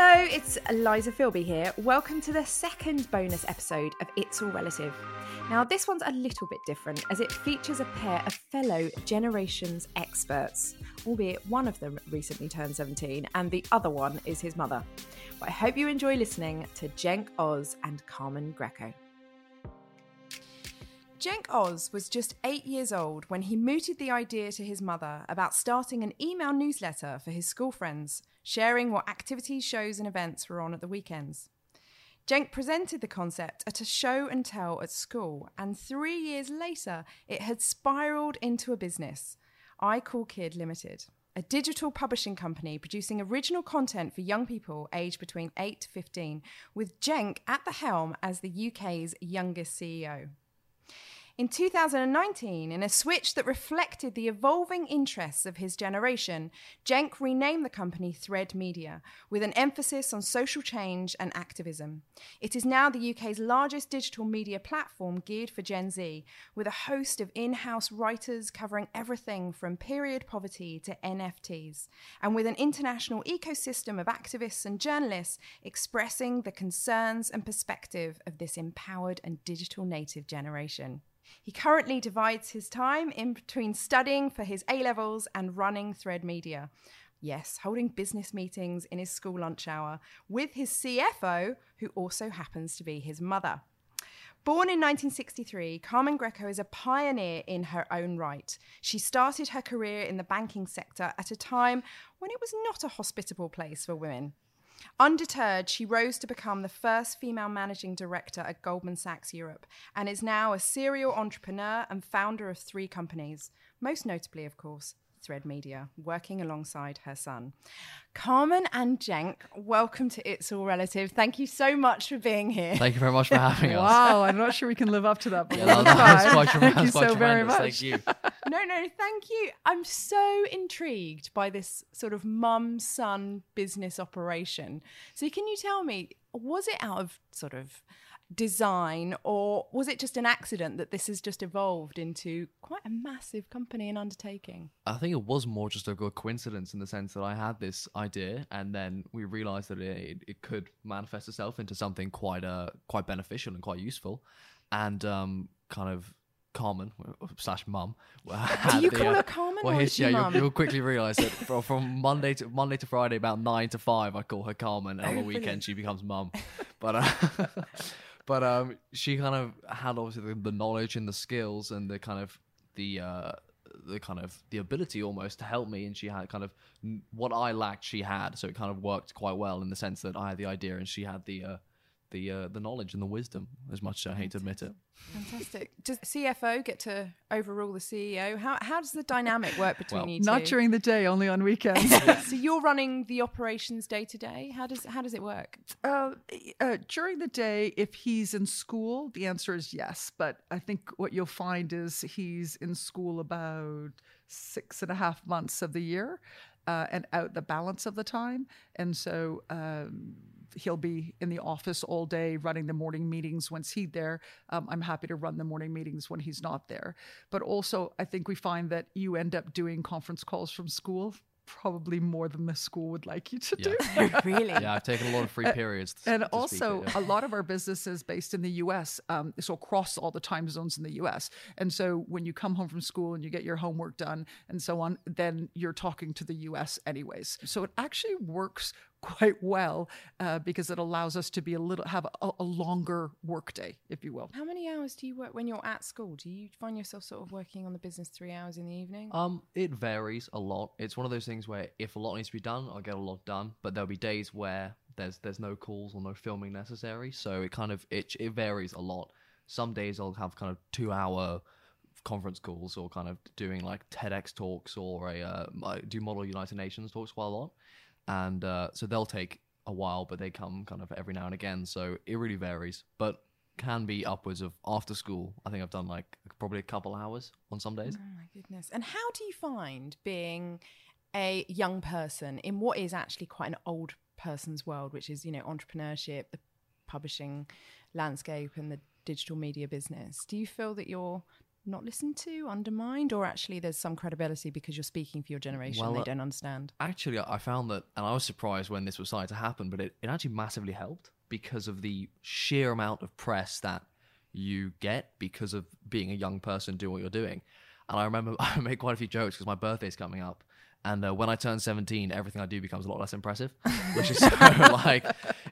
Hello, it's Eliza Filby here. Welcome to the second bonus episode of It's All Relative. Now, this one's a little bit different as it features a pair of fellow Generations experts, albeit one of them recently turned 17 and the other one is his mother. But I hope you enjoy listening to Jenk Oz and Carmen Greco. Jenk Oz was just eight years old when he mooted the idea to his mother about starting an email newsletter for his school friends, sharing what activities, shows, and events were on at the weekends. Jenk presented the concept at a show and tell at school, and three years later, it had spiraled into a business, iCoolKid Limited, a digital publishing company producing original content for young people aged between 8 to 15, with Jenk at the helm as the UK's youngest CEO. In 2019, in a switch that reflected the evolving interests of his generation, Jenk renamed the company Thread Media with an emphasis on social change and activism. It is now the UK's largest digital media platform geared for Gen Z, with a host of in house writers covering everything from period poverty to NFTs, and with an international ecosystem of activists and journalists expressing the concerns and perspective of this empowered and digital native generation. He currently divides his time in between studying for his A levels and running Thread Media. Yes, holding business meetings in his school lunch hour with his CFO, who also happens to be his mother. Born in 1963, Carmen Greco is a pioneer in her own right. She started her career in the banking sector at a time when it was not a hospitable place for women. Undeterred, she rose to become the first female managing director at Goldman Sachs Europe and is now a serial entrepreneur and founder of three companies, most notably, of course, Thread Media, working alongside her son. Carmen and Jenk, welcome to It's All Relative. Thank you so much for being here. Thank you very much for having us. Wow, I'm not sure we can live up to that. But Yeah, we'll that- that quite Thank tremendous, you quite so very much. Thank you. no, no, thank you. I'm so intrigued by this sort of mum son business operation. So, can you tell me, was it out of sort of design or was it just an accident that this has just evolved into quite a massive company and undertaking? I think it was more just a good coincidence in the sense that I had this idea, and then we realized that it, it could manifest itself into something quite uh quite beneficial and quite useful, and um kind of Carmen slash mum. Do you call her Carmen Well, or is she yeah, mum? you'll, you'll quickly realize that from, from Monday to Monday to Friday, about nine to five, I call her Carmen, and on the weekend she becomes mum. But uh, but um, she kind of had obviously the, the knowledge and the skills and the kind of the uh, the kind of the ability almost to help me, and she had kind of what I lacked, she had, so it kind of worked quite well in the sense that I had the idea and she had the. Uh, the uh, the knowledge and the wisdom, as much as I hate to admit it. Fantastic. Does CFO get to overrule the CEO? How, how does the dynamic work between Well, you two? Not during the day, only on weekends. so you're running the operations day to day. How does how does it work? uh, uh, during the day, if he's in school, the answer is yes. But I think what you'll find is he's in school about six and a half months of the year uh, and out the balance of the time. And so um, he'll be in the office all day running the morning meetings once he's there. Um, I'm happy to run the morning meetings when he's not there. But also, I think we find that you end up doing conference calls from school probably more than the school would like you to do. really? Yeah, I've taken a lot of free periods. to- And to also, it, yeah. a lot of our business is based in the US, um, so across all the time zones in the US. And so, when you come home from school and you get your homework done and so on, then you're talking to the US anyways. So, it actually works quite well uh, because it allows us to be a little have a, a longer work day, if you will. How many hours do you work when you're at school? Do you find yourself sort of working on the business three hours in the evening? Um, it varies a lot. It's one of those things where if a lot needs to be done, I'll get a lot done. But there'll be days where there's there's no calls or no filming necessary. So it kind of it it varies a lot. Some days I'll have kind of two hour conference calls or kind of doing like TEDx talks or a uh, I do Model United Nations talks quite a lot, and uh, so they'll take a while, but they come kind of every now and again. So it really varies, but can be upwards of after school. I think I've done like probably a couple hours on some days. Oh my goodness. And how do you find being a young person in what is actually quite an old person's world, which is, you know, entrepreneurship, the publishing landscape and the digital media business? Do you feel that you're not listened to, undermined, or actually there's some credibility because you're speaking for your generation Well, they uh, don't understand? Actually, I found that, and I was surprised when this was starting to happen, but it, it actually massively helped because of the sheer amount of press that you get because of being a young person doing what you're doing. And I remember I made quite a few jokes because my birthday's coming up. And uh, when I turn 17, everything I do becomes a lot less impressive, which is so like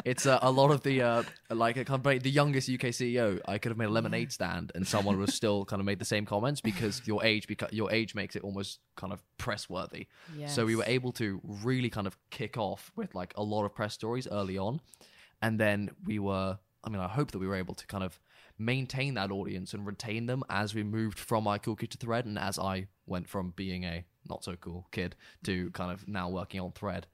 it's uh, a lot of the uh, like a company, the youngest UK CEO. I could have made a lemonade stand, and someone would have still kind of made the same comments because your age, beca- your age makes it almost kind of press worthy. So we were able to really kind of kick off with like a lot of press stories early on, and then we were. I mean, I hope that we were able to kind of maintain that audience and retain them as we moved from iCoolKid to thread and as I went from being a not so cool kid to kind of now working on thread.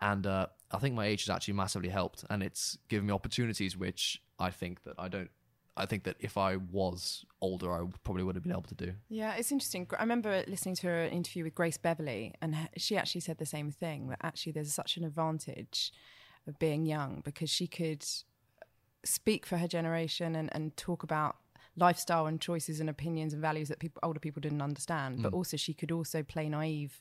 And uh, I think my age has actually massively helped and it's given me opportunities which I think that I don't I think that if I was older I probably would have been able to do. Yeah, it's interesting. I remember listening to an interview with Grace Beverley, and she actually said the same thing that actually there's such an advantage of being young because she could speak for her generation and, and talk about lifestyle and choices and opinions and values that people older people didn't understand. But mm. also she could also play naive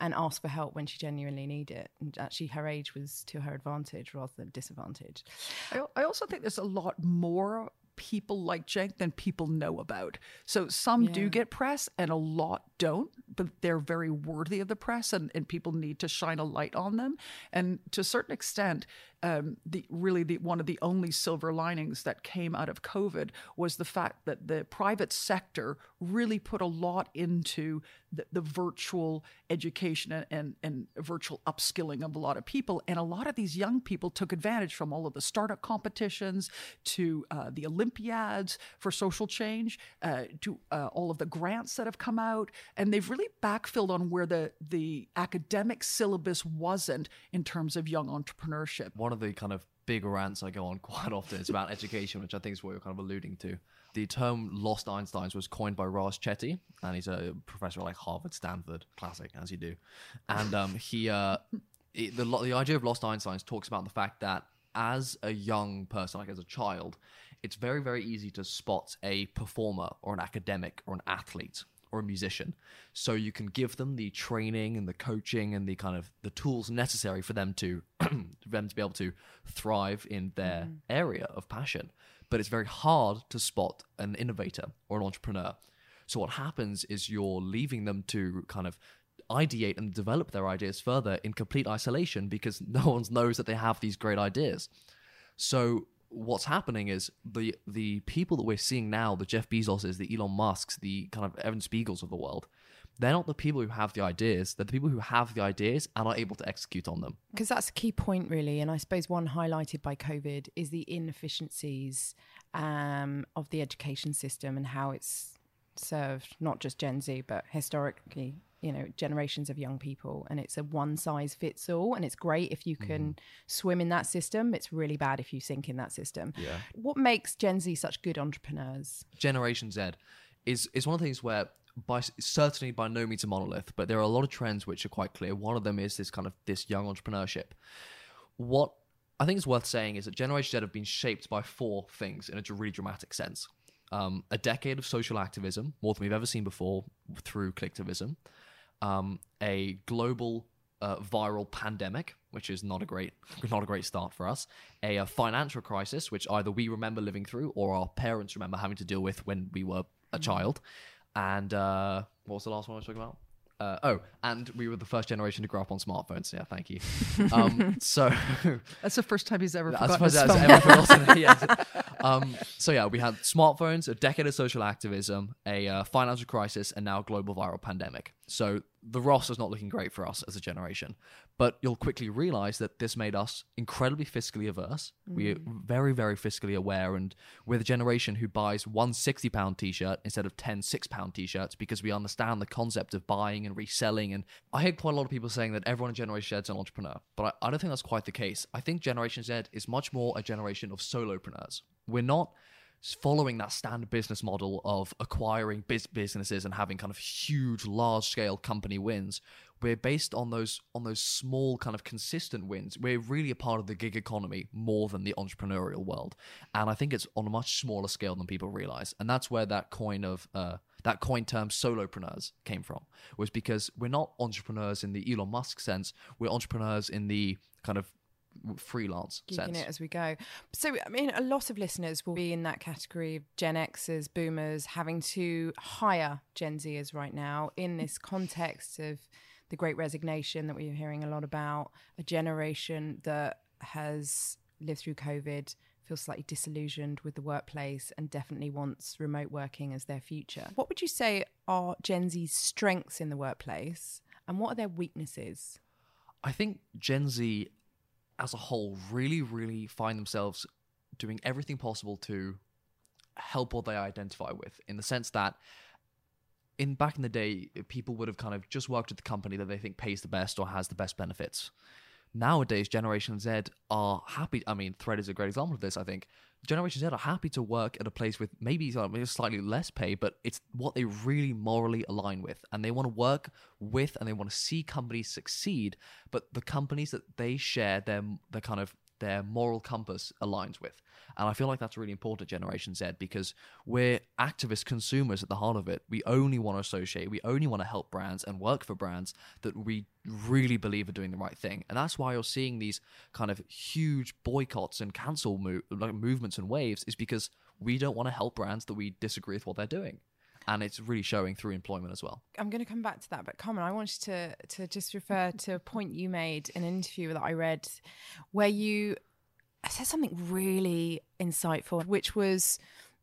and ask for help when she genuinely needed it. And actually her age was to her advantage rather than disadvantage. I, I also think there's a lot more people like Jenk than people know about. So some do get press and a lot don't, but they're very worthy of the press and, and people need to shine a light on them. And to a certain extent, um, the really the one of the only silver linings that came out of COVID was the fact that the private sector really put a lot into the, the virtual education and, and, and virtual upskilling of a lot of people. And a lot of these young people took advantage from all of the startup competitions to uh, the Olympiads for social change, uh, to uh, all of the grants that have come out. And they've really backfilled on where the, the academic syllabus wasn't in terms of young entrepreneurship. One of the kind of big rants I go on quite often is about education, which I think is what you're kind of alluding to. The term "lost Einsteins" was coined by Raj Chetty, and he's a professor at like Harvard, Stanford, classic as you do. And um, he, uh, it, the the idea of lost Einsteins talks about the fact that as a young person, like as a child, it's very very easy to spot a performer or an academic or an athlete or a musician. So you can give them the training and the coaching and the kind of the tools necessary for them to for them to be able to thrive in their mm-hmm. area of passion. But it's very hard to spot an innovator or an entrepreneur. So what happens is you're leaving them to kind of ideate and develop their ideas further in complete isolation because no one knows that they have these great ideas. So what's happening is the the people that we're seeing now, the Jeff Bezoses, the Elon Musks, the kind of Evan Spiegels of the world, they're not the people who have the ideas. They're the people who have the ideas and are able to execute on them. because that's a key point really and i suppose one highlighted by covid is the inefficiencies um, of the education system and how it's served not just gen z but historically you know generations of young people and it's a one size fits all and it's great if you can swim in that system it's really bad if you sink in that system Yeah. what makes gen z such good entrepreneurs Generation Z is is one of the things where by certainly by no means a monolith, but there are a lot of trends which are quite clear. One of them is this kind of this young entrepreneurship. What I think is worth saying is that Generation Z have been shaped by four things in a really dramatic sense. Um, a decade of social activism, more than we've ever seen before through collectivism. Um, a global uh, viral pandemic, which is not a great not a great start for us. A, uh financial crisis, which either we remember living through or our parents remember having to deal with when we were a child. And uh, what was the last one I was talking about? Uh, oh, and we were the first generation to grow up on smartphones. Yeah, thank you. Um, so That's the first time he's ever forgotten his phone. ever yes. Um, so yeah, we had smartphones, a decade of social activism, a uh, financial crisis, and now a global viral pandemic. So the roster's not looking great for us as a generation. But you'll quickly realize that this made us incredibly fiscally averse. We're mm. very, very fiscally aware, and we're the generation who buys one 60 pound t shirt instead of 10 six pound t shirts because we understand the concept of buying and reselling. And I hear quite a lot of people saying that everyone in Generation Z is an entrepreneur, but I, I don't think that's quite the case. I think Generation Z is much more a generation of solopreneurs. We're not following that standard business model of acquiring biz- businesses and having kind of huge, large scale company wins. We're based on those on those small kind of consistent wins. We're really a part of the gig economy more than the entrepreneurial world, and I think it's on a much smaller scale than people realize. And that's where that coin of uh, that coin term solopreneurs came from was because we're not entrepreneurs in the Elon Musk sense. We're entrepreneurs in the kind of freelance geeking sense. it as we go. So, I mean, a lot of listeners will be in that category of Gen Xers, boomers, having to hire Gen Zers right now in this context of the great resignation that we're hearing a lot about, a generation that has lived through COVID, feels slightly disillusioned with the workplace, and definitely wants remote working as their future. What would you say are Gen Z's strengths in the workplace, and what are their weaknesses? I think Gen Z as a whole really, really find themselves doing everything possible to help what they identify with, in the sense that in back in the day, people would have kind of just worked at the company that they think pays the best or has the best benefits. Nowadays, Generation Z are happy. I mean, Thread is a great example of this. I think Generation Z are happy to work at a place with maybe uh, slightly less pay, but it's what they really morally align with, and they want to work with and they want to see companies succeed. But the companies that they share their the kind of their moral compass aligns with. And I feel like that's really important Generation Z because we're activist consumers at the heart of it. We only want to associate, we only want to help brands and work for brands that we really believe are doing the right thing. And that's why you're seeing these kind of huge boycotts and cancel mo- like movements and waves is because we don't want to help brands that we disagree with what they're doing. And it's really showing through employment as well. I'm going to come back to that, but Carmen, I wanted to to just refer to a point you made in an interview that I read, where you said something really insightful, which was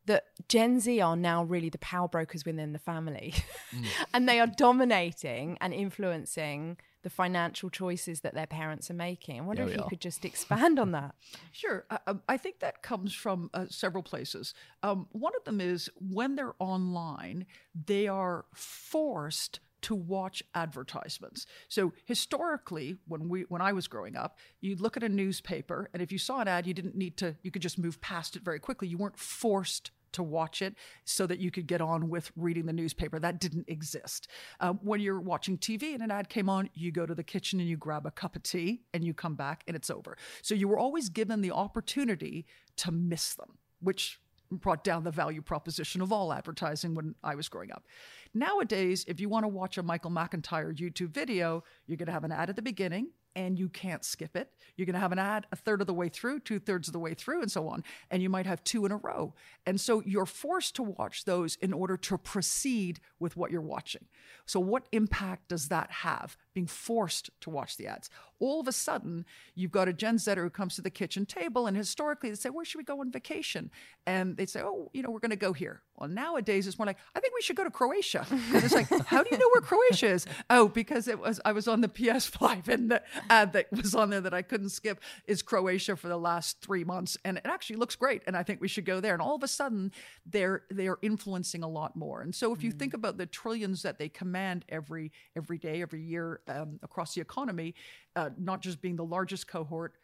that Gen Z are now really the power brokers within the family, mm. and they are dominating and influencing the financial choices that their parents are making. I wonder Yeah, if you are. could just expand on that. Sure. I, um, I think that comes from uh, several places. Um, one of them is when they're online, they are forced to watch advertisements. So historically, when we when I was growing up, you'd look at a newspaper, and if you saw an ad, you didn't need to. You could just move past it very quickly. You weren't forced to watch it so that you could get on with reading the newspaper. That didn't exist. Um, when you're watching TV and an ad came on, you go to the kitchen and you grab a cup of tea and you come back and it's over. So you were always given the opportunity to miss them, which brought down the value proposition of all advertising when I was growing up. Nowadays, if you want to watch a Michael McIntyre YouTube video, you're going to have an ad at the beginning and you can't skip it. You're going to have an ad a third of the way through, two thirds of the way through, and so on. And you might have two in a row. And so you're forced to watch those in order to proceed with what you're watching. So, what impact does that have, being forced to watch the ads? All of a sudden, you've got a Gen Zer who comes to the kitchen table, and historically they say, Where should we go on vacation? And they say, Oh, you know, we're going to go here. Well, nowadays it's more like, I think we should go to Croatia. Because it's like, How do you know where Croatia is? Oh, because it was, I was on the PS5 and the ad that was on there that I couldn't skip is Croatia for the last three months. And it actually looks great. And I think we should go there. And all of a sudden, they're, they're influencing a lot more. And so if you think about the trillions that they command every, every day, every year um, across the economy, uh, not just being the largest cohort,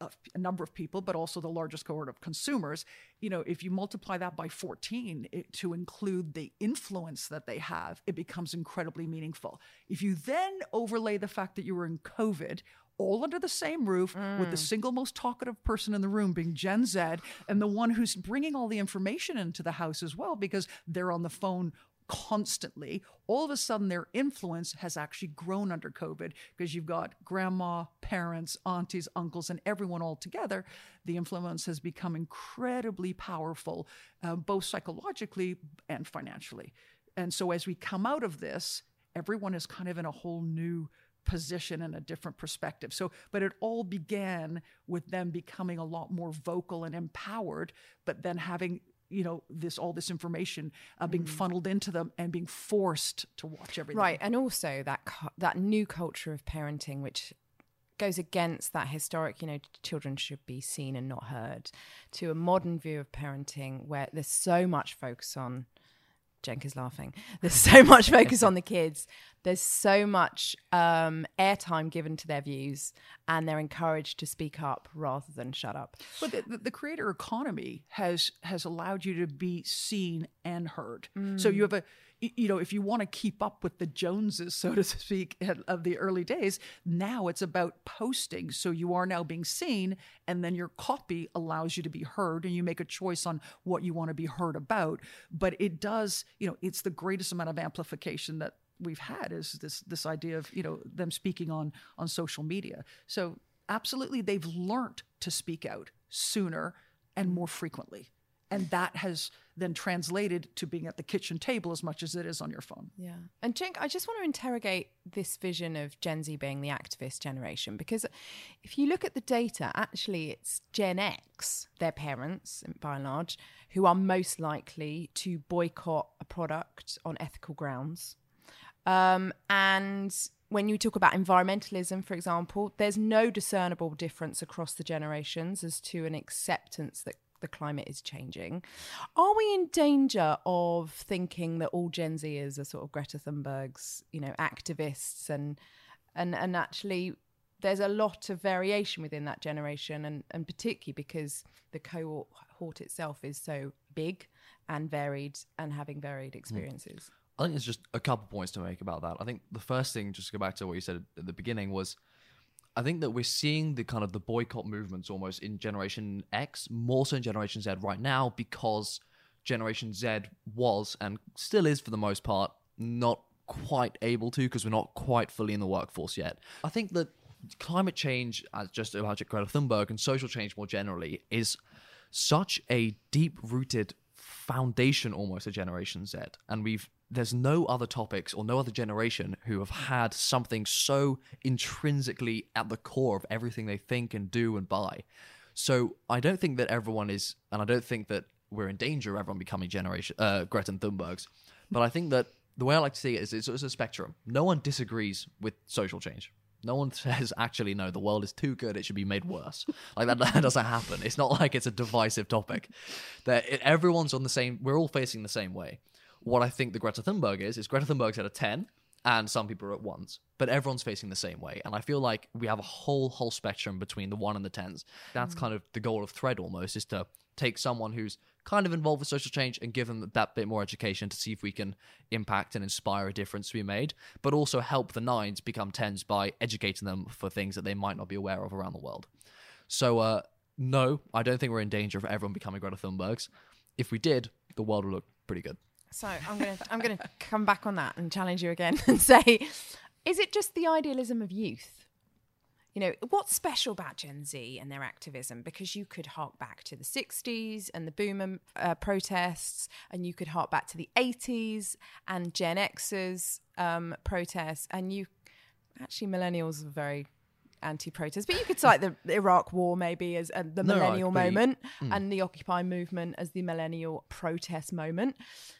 a number of people, but also the largest cohort of consumers. You know, if you multiply that by 14 it, to include the influence that they have, it becomes incredibly meaningful. If you then overlay the fact that you were in COVID, all under the same roof with the mm. single most talkative person in the room being Gen Z and the one who's bringing all the information into the house as well because they're on the phone constantly, all of a sudden their influence has actually grown under COVID because you've got grandma, parents, aunties, uncles, and everyone all together. The influence has become incredibly powerful, uh, both psychologically and financially. And so as we come out of this, everyone is kind of in a whole new position and a different perspective. So, but it all began with them becoming a lot more vocal and empowered, but then having you know this all this information uh, being funneled into them and being forced to watch everything. Right, and also that that new culture of parenting, which goes against that historic, you know, children should be seen and not heard, to a modern view of parenting where there's so much focus on Jenk is laughing. There's so much focus on the kids. There's so much um, airtime given to their views, and they're encouraged to speak up rather than shut up. But the, the, creator economy has has allowed you to be seen and heard. So you have a you know if you want to keep up with the Joneses, so to speak, of the early days, now it's about posting. So you are now being seen, and then your copy allows you to be heard, and you make a choice on what you want to be heard about. But it does, you know, it's the greatest amount of amplification that we've had is this this idea of you know them speaking on on social media. So absolutely, they've learned to speak out sooner and more frequently, and that has then translated to being at the kitchen table as much as it is on your phone. Yeah. And Jenk, I just want to interrogate this vision of Gen Z being the activist generation because if you look at the data, actually it's Gen X, their parents by and large, who are most likely to boycott a product on ethical grounds. Um, and when you talk about environmentalism, for example, there's no discernible difference across the generations as to an acceptance that the climate is changing. Are we in danger of thinking that all Gen Zers are sort of Greta Thunberg's, you know, activists and and and actually there's a lot of variation within that generation and, and particularly because the cohort itself is so big and varied and having varied hmm. experiences. I think there's just a couple points to make about that. I think the first thing, just to go back to what you said at the beginning, was I think that we're seeing the kind of the boycott movements almost in Generation X, more so in Generation Z right now, because Generation Z was and still is for the most part not quite able to because we're not quite fully in the workforce yet. I think that climate change, as just about Greta Thunberg, and social change more generally, is such a deep rooted foundation almost of Generation Z. And we've there's no other topics or no other generation who have had something so intrinsically at the core of everything they think and do and buy. So I don't think that everyone is, and I don't think that we're in danger of everyone becoming generation uh, Greta Thunbergs. But I think that the way I like to see it is it's, it's a spectrum. No one disagrees with social change. No one says actually no, the world is too good; it should be made worse. Like that, that doesn't happen. It's not like it's a divisive topic. That everyone's on the same. We're all facing the same way. What I think the Greta Thunberg is is Greta Thunberg's at a ten, and some people are at ones, but everyone's facing the same way. And I feel like we have a whole whole spectrum between the one and the tens. That's kind of the goal of Thread almost is to take someone who's kind of involved with social change and give them that bit more education to see if we can impact and inspire a difference to be made, but also help the nines become tens by educating them for things that they might not be aware of around the world. So, uh, no, I don't think we're in danger of everyone becoming Greta Thunbergs. If we did, the world would look pretty good. So I'm gonna I'm gonna come back on that and challenge you again and say, is it just the idealism of youth? You know, what's special about Gen Z and their activism? Because you could hark back to the 60s and the boomer uh, protests, and you could hark back to the 80s and Gen X's um, protests, and you actually, millennials are very anti-protest, but you could cite the, Iraq War maybe as uh, the millennial completely- moment and the Occupy movement as the millennial protest moment.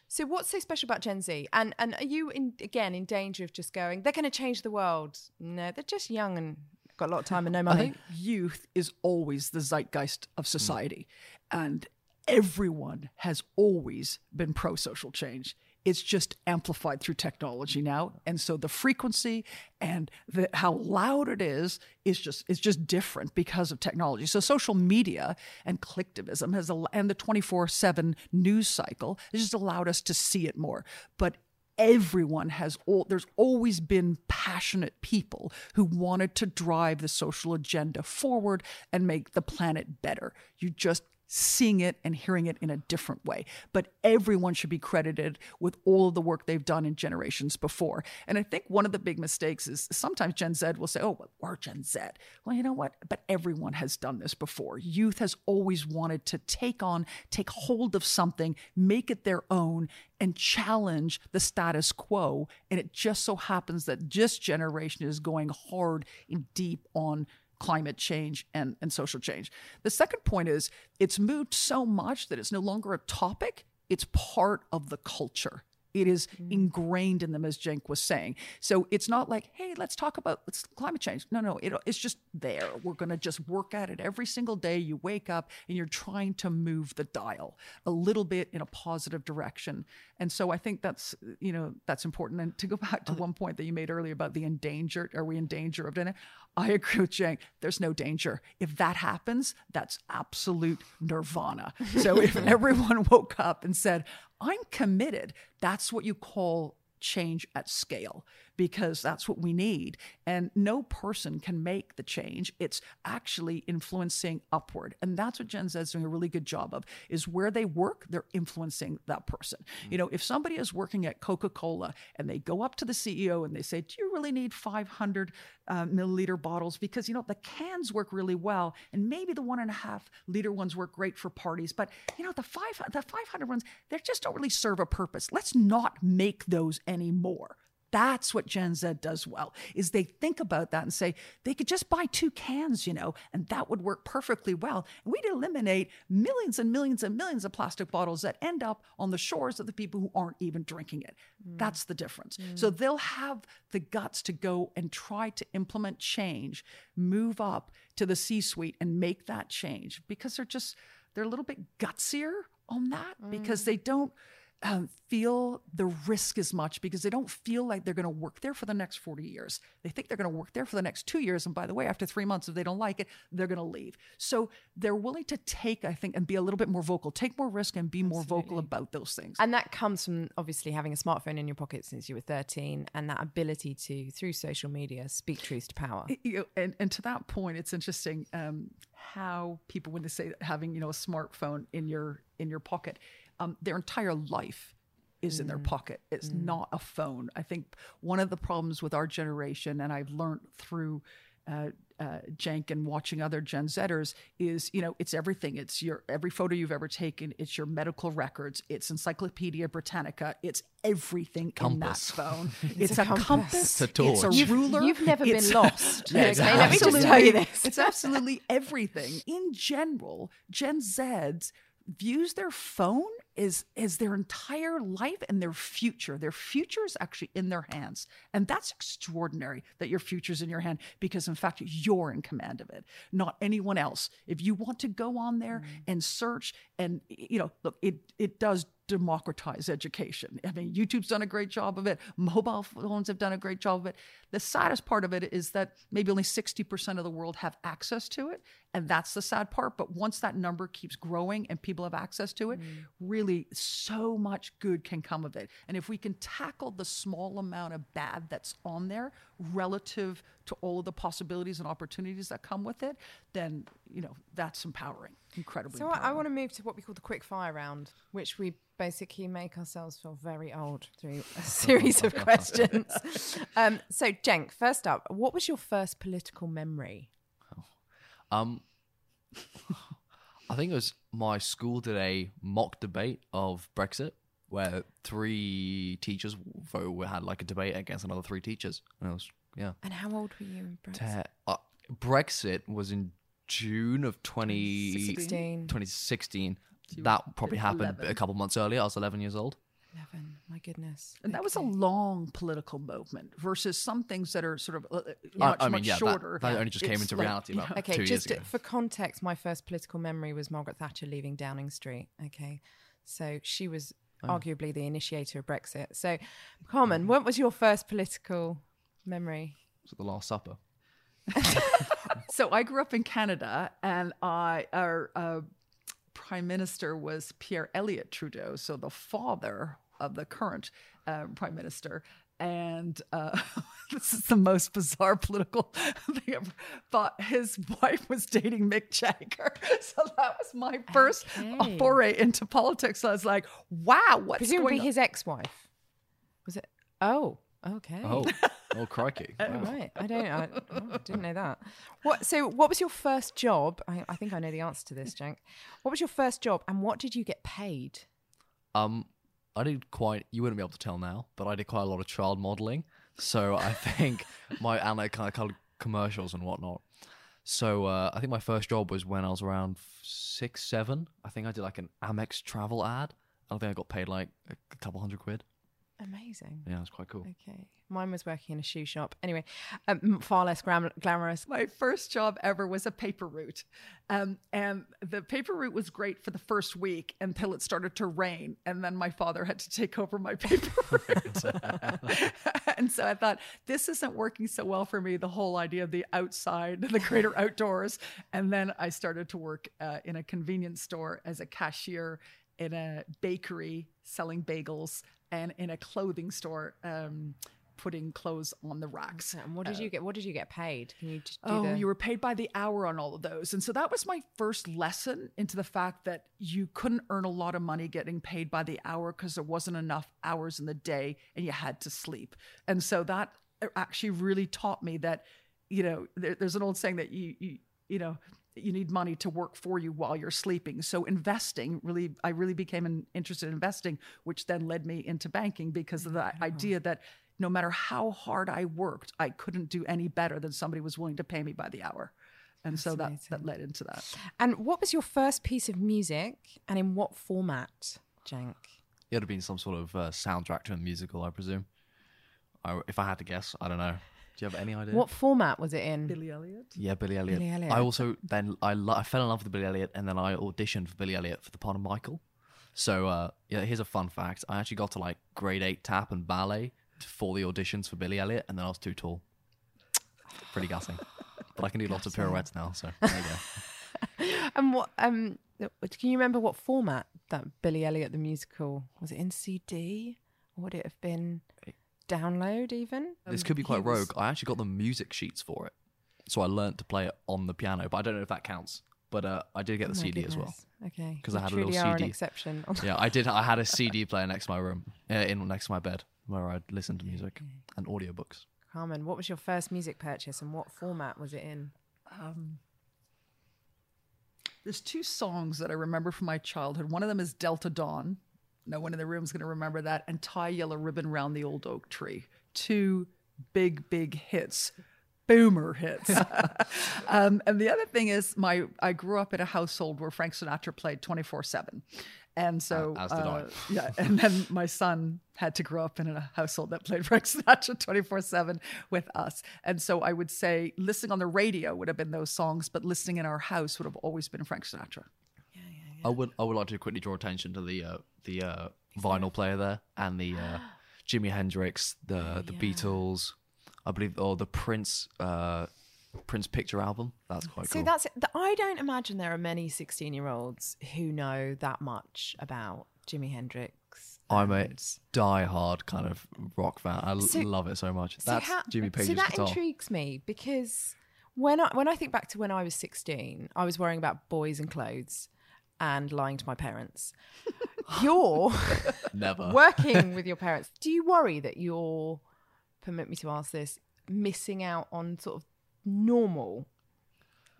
So what's so special about Gen Z? And and are you in again in danger of just going, they're gonna change the world? No, they're just young and got a lot of time and no money. youth is always the zeitgeist of society and everyone has always been pro social change it's just amplified through technology now. And so the frequency and the, how loud it is is just is just different because of technology. So social media and clicktivism has and the 24/7 news cycle has just allowed us to see it more. But everyone has all there's always been passionate people who wanted to drive the social agenda forward and make the planet better. You just seeing it and hearing it in a different way. But everyone should be credited with all of the work they've done in generations before. And i think one of the big mistakes is sometimes gen z will say oh well, we're gen z. Well you know what? But everyone has done this before. Youth has always wanted to take on take hold of something make it their own and challenge the status quo. And it just so happens that this generation is going hard and deep on climate change and, and social change. The second point is it's moved so much that it's no longer a topic, it's part of the culture. It is mm. ingrained in them, as Jenk was saying. So it's not like, hey, let's talk about let's, climate change. No, no, it, it's just there. We're going to just work at it every single day. You wake up and you're trying to move the dial a little bit in a positive direction. And so I think that's you know that's important. And to go back to oh. one point that you made earlier about the endangered, are we in danger of doing it? I agree with Jenk. There's no danger. If that happens, that's absolute nirvana. So if everyone woke up and said, I'm committed, that's what you call change at scale because that's what we need. And no person can make the change. It's actually influencing upward. And that's what Gen Z is doing a really good job of is where they work, they're influencing that person. Mm-hmm. You know, if somebody is working at Coca-Cola and they go up to the CEO and they say, do you really need 500 uh, milliliter bottles? Because, you know, the cans work really well. And maybe the one and a half liter ones work great for parties. But, you know, the, five, the 500 ones, they just don't really serve a purpose. Let's not make those anymore. That's what Gen Z does well is they think about that and say they could just buy two cans, you know, and that would work perfectly well. And we'd eliminate millions and millions and millions of plastic bottles that end up on the shores of the people who aren't even drinking it. Mm. That's the difference. Mm. So they'll have the guts to go and try to implement change, move up to the C-suite and make that change because they're just they're a little bit gutsier on that mm. because they don't um, feel the risk as much because they don't feel like they're going to work there for the next 40 years. They think they're going to work there for the next two years. And by the way, after three months, if they don't like it, they're going to leave. So they're willing to take, I think, and be a little bit more vocal, take more risk and be Absolutely. more vocal about those things. And that comes from obviously having a smartphone in your pocket since you were 13 and that ability to, through social media, speak truth to power. You know, and, and to that point, it's interesting um, how people, when they say having, you know, a smartphone in your in your pocket, um, their entire life is mm. in their mm. pocket. It's mm. not a phone. I think one of the problems with our generation, and I've learned through uh, uh, Jenk and watching other Gen Zers is, you know, it's everything. It's your every photo you've ever taken. It's your medical records. It's Encyclopedia Britannica. It's everything compass. in that phone. it's, it's, a, compass. compass. It's a torch. It's a you've, ruler. You've never it's, been lost. yeah, exactly. Let me just tell you this. it's absolutely everything. In general, Gen Zs views their phone is is their entire life and their future. Their future is actually in their hands. And that's extraordinary that your future's in your hand because in fact you're in command of it, not anyone else. If you want to go on there mm. and search and you know, look, it it does democratize education. I mean, YouTube's done a great job of it. Mobile phones have done a great job of it. The saddest part of it is that maybe only 60% of the world have access to it. And that's the sad part. But once that number keeps growing and people have access to it, mm. really so much good can come of it. And if we can tackle the small amount of bad that's on there relative to all of the possibilities and opportunities that come with it, then, you know, that's empowering, incredibly so empowering. I want to move to what we call the quick fire round, which we basically make ourselves feel very old through a series of questions. Um, so, Jenk, first up, what was your first political memory? Um, I think it was my school did a mock debate of Brexit where three teachers had like a debate against another three teachers. And it was, yeah. And how old were you in Brexit? Uh, Brexit was in June of 2016. 2016 that probably happened 11. a couple months earlier. I was 11 years old. 11, my goodness. And okay. that was a long political movement versus some things that are sort of uh, uh much, I, I mean, much yeah, shorter. That, that only just it's came into like, reality about okay, two just years ago. for context, my first political memory was Margaret Thatcher leaving Downing Street. Okay. So she was oh. arguably the initiator of Brexit. So, Carmen, what was your first political memory? Was it the Last Supper? so I grew up in Canada, and I our uh, prime minister was Pierre Elliott Trudeau, so the father of the current uh, prime minister. And uh, this is the most bizarre political thing ever. But his wife was dating Mick Jagger, so that was my first okay. foray into politics. So I was like, "Wow, what's presumably his ex-wife? Was it? Oh, Okay. Oh, oh, crikey! oh, right. I don't. I, oh, didn't know that. What? So, what was your first job? I, I think I know the answer to this, Jenk. What was your first job, and what did you get paid? Um, I did quite. You wouldn't be able to tell now, but I did quite a lot of child modelling. So I think my and I kind of colored commercials and whatnot. So uh, I think my first job was when I was around six, seven. I think I did like an Amex travel ad. I think I got paid like a couple hundred quid. Amazing. Yeah, it's quite cool. Okay. Mine was working in a shoe shop. Anyway, um, far less gram- glamorous. My first job ever was a paper route. Um, and the paper route was great for the first week until it started to rain. And then my father had to take over my paper route. and so I thought, this isn't working so well for me, the whole idea of the outside, the greater outdoors. And then I started to work uh, in a convenience store as a cashier in a bakery selling bagels and in a clothing store um, putting clothes on the racks. And what did you get? What did you get paid? Can you Oh, the? you were paid by the hour on all of those. And so that was my first lesson into the fact that you couldn't earn a lot of money getting paid by the hour because there wasn't enough hours in the day and you had to sleep. And so that actually really taught me that, you know, there, there's an old saying that you, you, you know, you need money to work for you while you're sleeping. So investing really, I really became an, interested in investing, which then led me into banking because of the idea that no matter how hard I worked, I couldn't do any better than somebody was willing to pay me by the hour. And so that, that led into that. and what was your first piece of music, and in what format, Jenk? It would have been some sort of uh, soundtrack to a musical, I presume. I, if I had to guess, I don't know. Do you have any idea? What format was it in? Billy Elliot. Yeah, Billy Elliot. Billy Elliot. I also then I, lo- I fell in love with Billy Elliot, and then I auditioned for Billy Elliot for the part of Michael. So uh, yeah, here's a fun fact: I actually got to like grade eight tap and ballet for the auditions for Billy Elliot, and then I was too tall. Pretty gutting, but I can do lots of pirouettes now. So there you go. And what? Um, can you remember what format that Billy Elliot the musical was? It in CD, or would it have been download even? this could be quite was- rogue. I actually got the music sheets for it, so I learned to play it on the piano. But I don't know if that counts. But uh, I did get the Oh my CD as well. Okay. Because I You had a little truly are an CD. exception. Yeah, I did. I had a CD player next to my room, uh, in next to my bed, where I'd listen to music and audiobooks. Carmen, what was your first music purchase, and what format was it in? Um, there's two songs that I remember from my childhood. One of them is Delta Dawn. No one in the room is going to remember that. And Tie Yellow Ribbon Round the Old Oak Tree. Two big, big hits. Boomer hits. um, and the other thing is, my I grew up in a household where Frank Sinatra played 24 7. And so, Uh, as did I. uh, yeah. And then my son had to grow up in a household that played Frank Sinatra 24 7 with us. And so I would say listening on the radio would have been those songs, but listening in our house would have always been Frank Sinatra. I would I would like to quickly draw attention to the uh, the uh, vinyl player there and the uh, Jimi Hendrix, the the Beatles, I believe, or the Prince uh, Prince picture album. That's quite So cool. that's th- I don't imagine there are many 16 year olds who know that much about Jimi Hendrix. I'm a die-hard kind of rock fan. I So- love it so much. So That's how- Jimmy Page's So that guitar. intrigues me because when I when I think back to when I was 16, I was worrying about boys and clothes and lying to my parents. You're Never. working with your parents. Do you worry that you're permit me to ask this missing out on sort of normal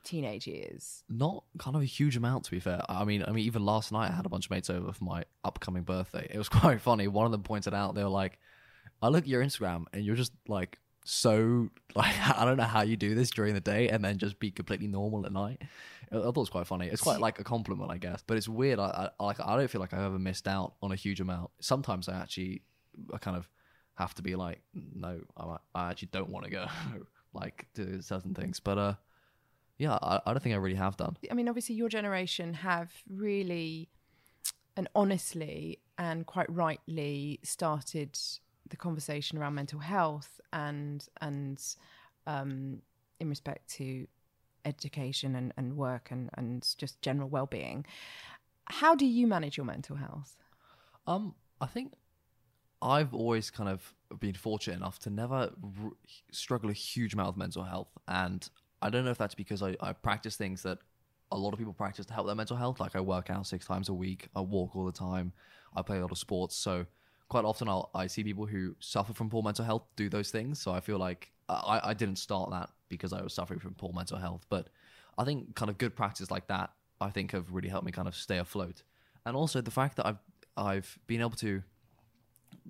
teenage years? Not kind of a huge amount, to be fair. I mean, I mean, even last night I had a bunch of mates over for my upcoming birthday. It was quite funny. One of them pointed out they were like, "I look at your Instagram and you're just like so like I don't know how you do this during the day and then just be completely normal at night." I thought it was quite funny. It's quite like a compliment, I guess. But it's weird. I, I like I don't feel like I've ever missed out on a huge amount. Sometimes I actually I kind of have to be like, no, I, I actually don't want to go like do certain things. But uh, yeah, I, I don't think I really have done. I mean, obviously, your generation have really and honestly and quite rightly started the conversation around mental health and and um, in respect to education and, and work and, and just general well-being. How do you manage your mental health? Um, I think I've always kind of been fortunate enough to never r- struggle a huge amount with mental health, and I don't know if that's because I, I practice things that a lot of people practice to help their mental health. Like I work out six times a week, I walk all the time, I play a lot of sports. So quite often I'll, I see people who suffer from poor mental health do those things. So I feel like uh, I, I didn't start that because I was suffering from poor mental health, but I think kind of good practice like that I think have really helped me kind of stay afloat. And also the fact that I've I've been able to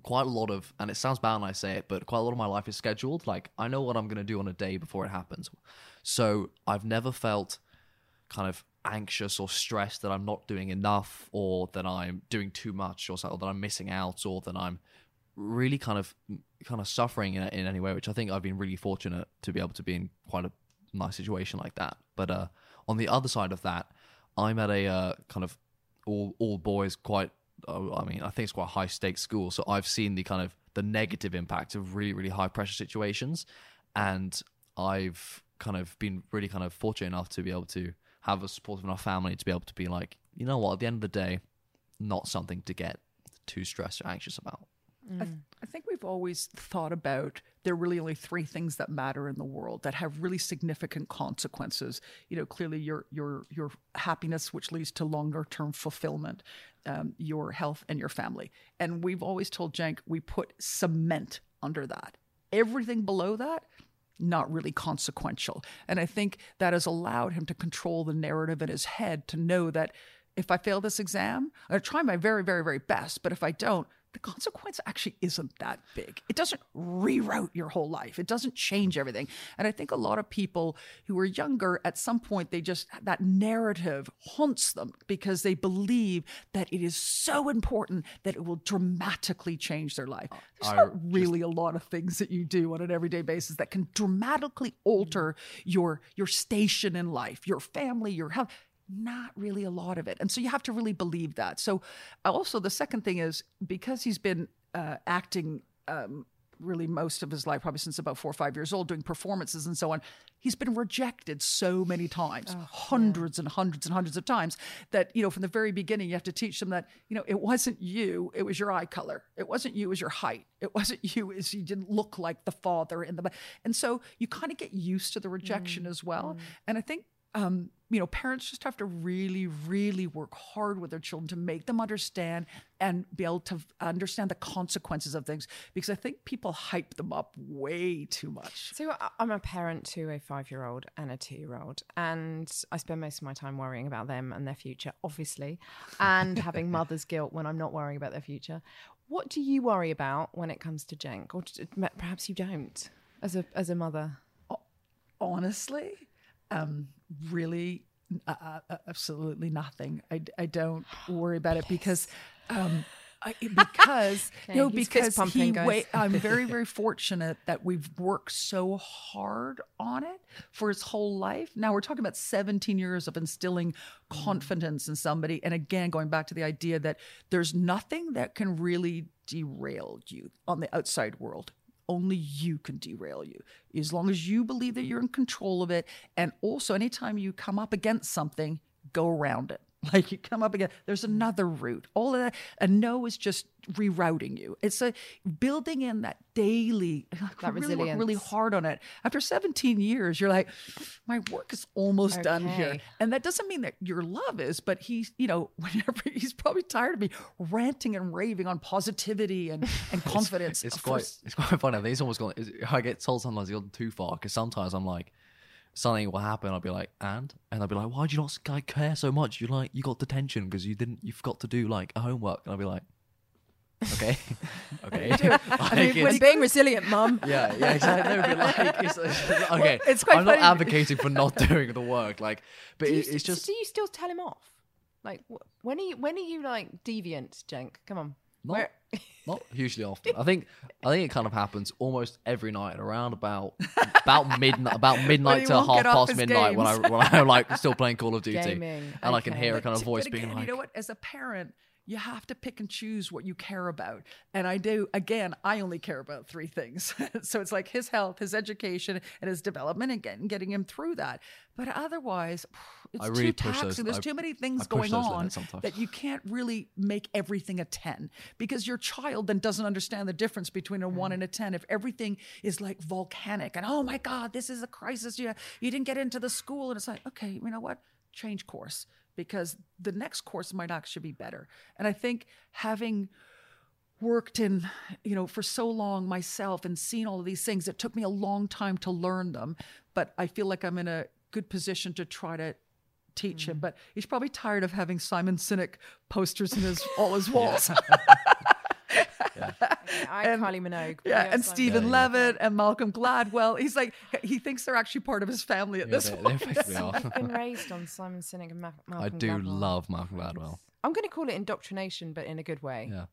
quite a lot of and it sounds bad when I say it, but quite a lot of my life is scheduled. Like I know what I'm gonna do on a day before it happens. So I've never felt kind of anxious or stressed that I'm not doing enough or that I'm doing too much or, or that I'm missing out or that I'm really kind of kind of suffering in, in any way, which I think I've been really fortunate to be able to be in quite a nice situation like that. But uh, on the other side of that, I'm at a uh, kind of all all boys quite. Uh, I mean, I think it's quite high stakes school, so I've seen the kind of the negative impact of really really high pressure situations, and I've kind of been really kind of fortunate enough to be able to have a supportive enough family to be able to be like, you know what, at the end of the day, not something to get too stressed or anxious about. I, th- I think we've always thought about there are really only three things that matter in the world that have really significant consequences. You know, clearly your your your happiness, which leads to longer term fulfillment, um, your health, and your family. And we've always told Jenk we put cement under that. Everything below that not really consequential. And I think that has allowed him to control the narrative in his head to know that if I fail this exam, I try my very, very, very best. But if I don't, the consequence actually isn't that big. It doesn't reroute your whole life. It doesn't change everything. And I think a lot of people who are younger, at some point, they just, that narrative haunts them because they believe that it is so important that it will dramatically change their life. There's I not really a lot of things that you do on an everyday basis that can dramatically alter mm-hmm. your, your station in life, your family, your health not really a lot of it. And so you have to really believe that. So, also, the second thing is because he's been uh, acting um, really most of his life, probably since about four or five years old, doing performances and so on, he's been rejected so many times, oh, hundreds yeah. and hundreds and hundreds of times, that, you know, from the very beginning, you have to teach them that, you know, it wasn't you, it was your eye color. It wasn't you, it was your height. It wasn't you, as you didn't look like the father in the. And so you kind of get used to the rejection mm, as well. Mm. And I think um, you know, parents just have to really, really work hard with their children to make them understand and be able to understand the consequences of things because I think people hype them up way too much. So I'm a parent to a five year old and a two year old, and I spend most of my time worrying about them and their future, obviously, and having mother's guilt when I'm not worrying about their future. What do you worry about when it comes to Jenk, or perhaps you don't as a as a mother? Honestly, um, really uh, uh, uh, absolutely nothing. I, I don't worry about it because um, I, because okay, know because he wait, I'm very very fortunate that we've worked so hard on it for his whole life. Now we're talking about 17 years of instilling mm. confidence in somebody, and again going back to the idea that there's nothing that can really derail you on the outside world only you can derail you. As long as you believe that you're in control of it. And also, anytime you come up against something, go around it. Like you come up again, there's mm. another route. All of that. A no is just rerouting you. It's a building in that daily. That really work really hard on it. After 17 years, you're like, my work is almost okay. done here. And that doesn't mean that your love is, but he's, you know, whenever he's probably tired of me ranting and raving on positivity and, and confidence. it's, it's quite it's quite funny. It's almost gone. I get told sometimes gone too far because sometimes I'm like something will happen. I'll be like, and and I'll be like, why do you not like, care so much? You like you got detention because you didn't you forgot to do like a homework. And I'll be like, okay, okay. I mean, we're being resilient, mum. Yeah, yeah, exactly. like, it's, it's, okay, well, it's quite I'm funny. not advocating for not doing the work, like, but it, it's just. Do you still tell him off? Like, when are you when are you like deviant, Jenk? Come on. Not, Where? Not hugely often. I think I think it kind of happens almost every night around about about midnight about midnight to half past midnight when I when I'm like still playing Call of Duty Gaming. and okay. I can hear a kind of voice being like, you know what? As a parent, you have to pick and choose what you care about. And I do, again, I only care about three things. so it's like his health, his education, and his development and getting, getting him through that. But otherwise, it's I really too taxing. Those, There's I, too many things going on that you can't really make everything a 10 because your child then doesn't understand the difference between a 1 mm. and a 10. If everything is like volcanic and, oh my God, this is a crisis. You, you didn't get into the school. And it's like, okay, you know what? Change course because the next course might actually be better. And I think having worked in, you know, for so long myself and seen all of these things, it took me a long time to learn them. But I feel like I'm in a good position to try to teach mm. him. But he's probably tired of having Simon Sinek posters in his all his walls. Yeah. I, and, Kylie Minogue. Yeah, and Steven yeah, Levitt yeah. and Malcolm Gladwell. He's like, he thinks they're actually part of his family at yeah, this point. I've been raised on Simon Sinek and Ma- Malcolm I do Gladwell. love Malcolm Gladwell. I'm going to call it indoctrination, but in a good way. Yeah.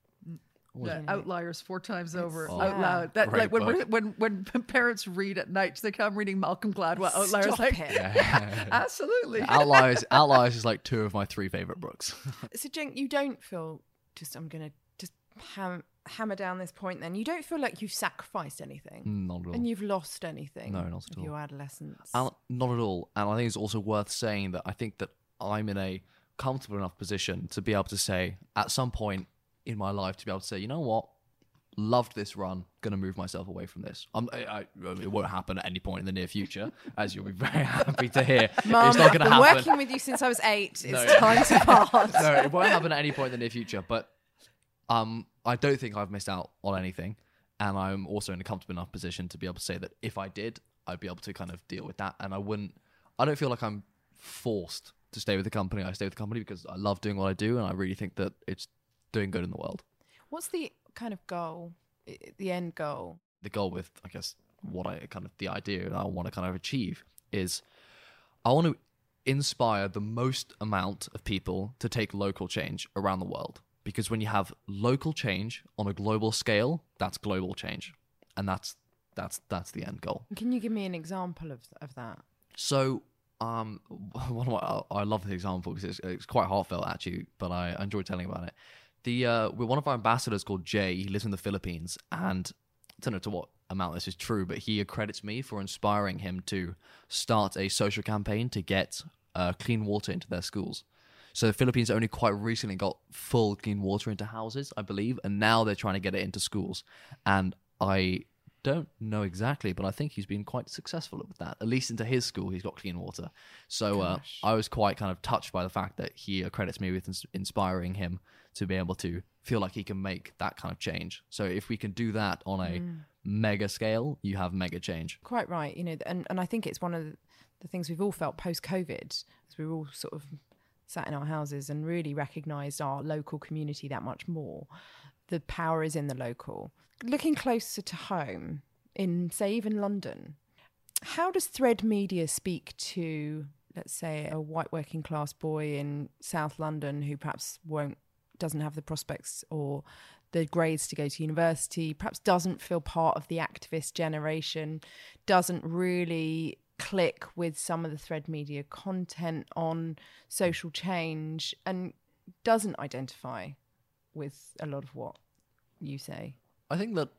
Was Yeah, outliers four times over Oh. out loud. That like when we're, when when parents read at night, they come reading Malcolm Gladwell. Outliers Stop like it. Yeah. absolutely. Outliers, Outliers is like two of my three favorite books. So, Jen, you don't feel just, I'm going to just ham- hammer down this point then. You don't feel like you've sacrificed anything mm, not at all. and you've lost anything No, not at all. your adolescence. And not at all. And I think it's also worth saying that I think that I'm in a comfortable enough position to be able to say, at some point in my life, to be able to say, you know what, loved this run, gonna move myself away from this. I'm, I, I, it won't happen at any point in the near future, as you'll be very happy to hear. Mum, it's not I've gonna been happen. working with you since I was eight. It's No. time to part. no, it won't happen at any point in the near future. But um, I don't think I've missed out on anything, and I'm also in a comfortable enough position to be able to say that if I did, I'd be able to kind of deal with that, and I wouldn't. I don't feel like I'm forced to stay with the company. I stay with the company because I love doing what I do, and I really think that it's doing good in the world. What's the kind of goal, i- the end goal? the goal with I guess what I kind of the idea that I want to kind of achieve is I want to inspire the most amount of people to take local change around the world because when you have local change on a global scale that's global change and that's that's that's the end goal Can you give me an example of, of that? so um one of my, I love this example because it's, it's quite heartfelt actually but I enjoy telling about it the uh we're one of our ambassadors called Jay he lives in the Philippines and I don't know to what amount this is true, but he accredits me for inspiring him to start a social campaign to get uh, clean water into their schools. So the Philippines only quite recently got full clean water into houses, I believe, and now they're trying to get it into schools. And I don't know exactly, but I think he's been quite successful with that. At least into his school, he's got clean water. So uh, I was quite kind of touched by the fact that he accredits me with ins- inspiring him to be able to feel like he can make that kind of change. So if we can do that on a mm. mega scale, you have mega change. Quite right. You know, and, and I think it's one of the, things we've all felt post COVID, as we were all sort of sat in our houses and really recognised our local community that much more. The power is in the local. Looking closer to home, in say even London, how does Thread Media speak to, let's say, a white working class boy in South London who perhaps won't doesn't have the prospects or the grades to go to university, perhaps doesn't feel part of the activist generation, doesn't really click with some of the thread media content on social change, and doesn't identify with a lot of what you say. I think that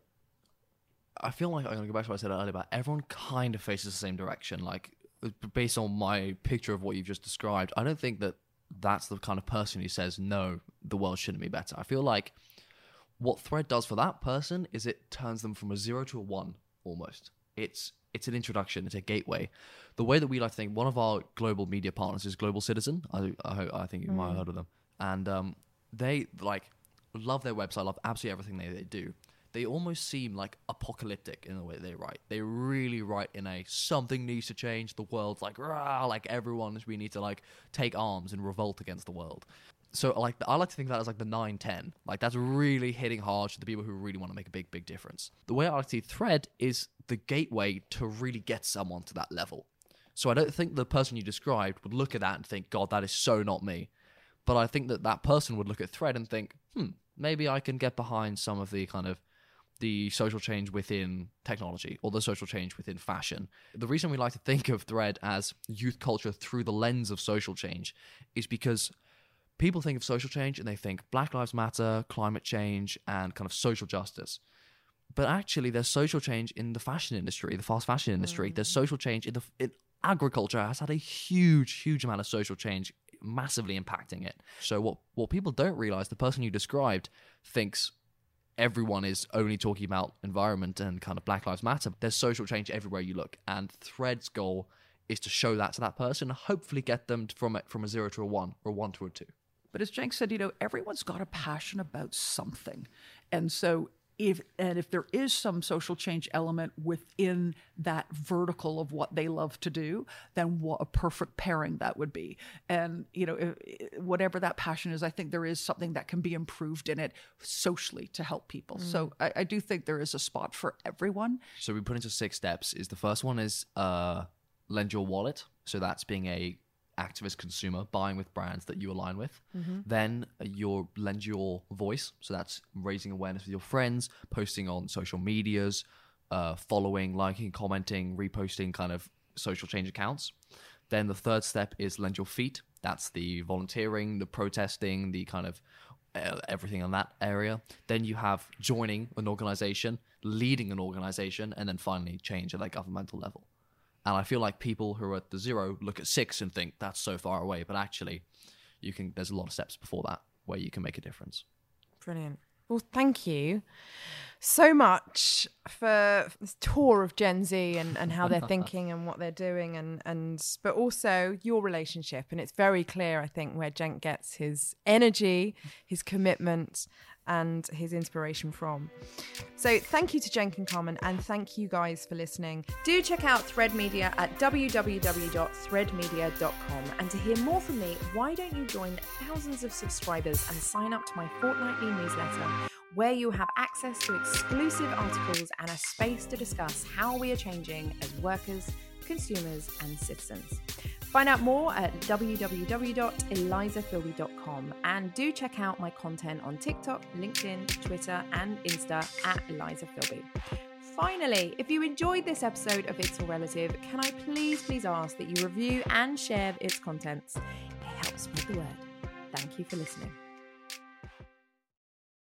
I feel like I'm gonna go back to what I said earlier about everyone kind of faces the same direction. Like based on my picture of what you've just described, I don't think that that's the kind of person who says no, the world shouldn't be better. I feel like what Thread does for that person is it turns them from a zero to a one almost. It's it's an introduction, it's a gateway. The way that we like to think, one of our global media partners is Global Citizen. I I, I think you might have heard of them, and um, they like love their website, love absolutely everything they, they do. They almost seem like apocalyptic in the way they write. They really write in a something needs to change. The world's like rah, like everyone we need to like take arms and revolt against the world. So like I like to think of that as like the nine ten. Like that's really hitting hard to the people who really want to make a big big difference. The way I see Thread is the gateway to really get someone to that level. So I don't think the person you described would look at that and think, God, that is so not me. But I think that that person would look at Thread and think, hmm, maybe I can get behind some of the kind of the social change within technology or the social change within fashion. The reason we like to think of Thread as youth culture through the lens of social change is because people think of social change and they think Black Lives Matter, climate change, and kind of social justice. But actually, there's social change in the fashion industry, the fast fashion industry. There's mm. social change in the in agriculture has had a huge, huge amount of social change, massively impacting it. So what what people don't realize, the person you described thinks everyone is only talking about environment and kind of Black Lives Matter. There's social change everywhere you look, and Thread's goal is to show that to that person, hopefully get them from a, from a zero to a one or a one to a two. But as Jenk said, you know, everyone's got a passion about something. And so if and if there is some social change element within that vertical of what they love to do, then what a perfect pairing that would be. And you know, if, whatever that passion is, I think there is something that can be improved in it socially to help people. So I, I do think there is a spot for everyone. So we put into six steps. Is the first one is uh, lend your wallet. So that's being a activist consumer buying with brands that you align with. Then uh, you lend your voice. So that's raising awareness with your friends, posting on social medias, uh, following, liking, commenting, reposting kind of social change accounts. Then the third step is lend your feet. That's the volunteering, the protesting, the kind of uh, everything in that area. Then you have joining an organization, leading an organization, and then finally change at that governmental level. And I feel like people who are at the zero look at six and think that's so far away, but actually, you can. There's a lot of steps before that where you can make a difference. Brilliant. Well, thank you so much for this tour of Gen Z and, and how they're thinking and what they're doing and, and but also your relationship. And it's very clear, I think, where Jenk gets his energy, his commitment, and his inspiration from. So thank you to Jenk and Carmen and thank you guys for listening. Do check out Thread Media at www.threadmedia.com and to hear more from me, why don't you join thousands of subscribers and sign up to my fortnightly newsletter where you have access to exclusive articles and a space to discuss how we are changing as workers, consumers and citizens. Find out more at www.elizafilby.com and do check out my content on TikTok, LinkedIn, Twitter, and Insta at Eliza Filby. Finally, if you enjoyed this episode of It's All Relative, can I please, please ask that you review and share its contents? It helps spread the word. Thank you for listening.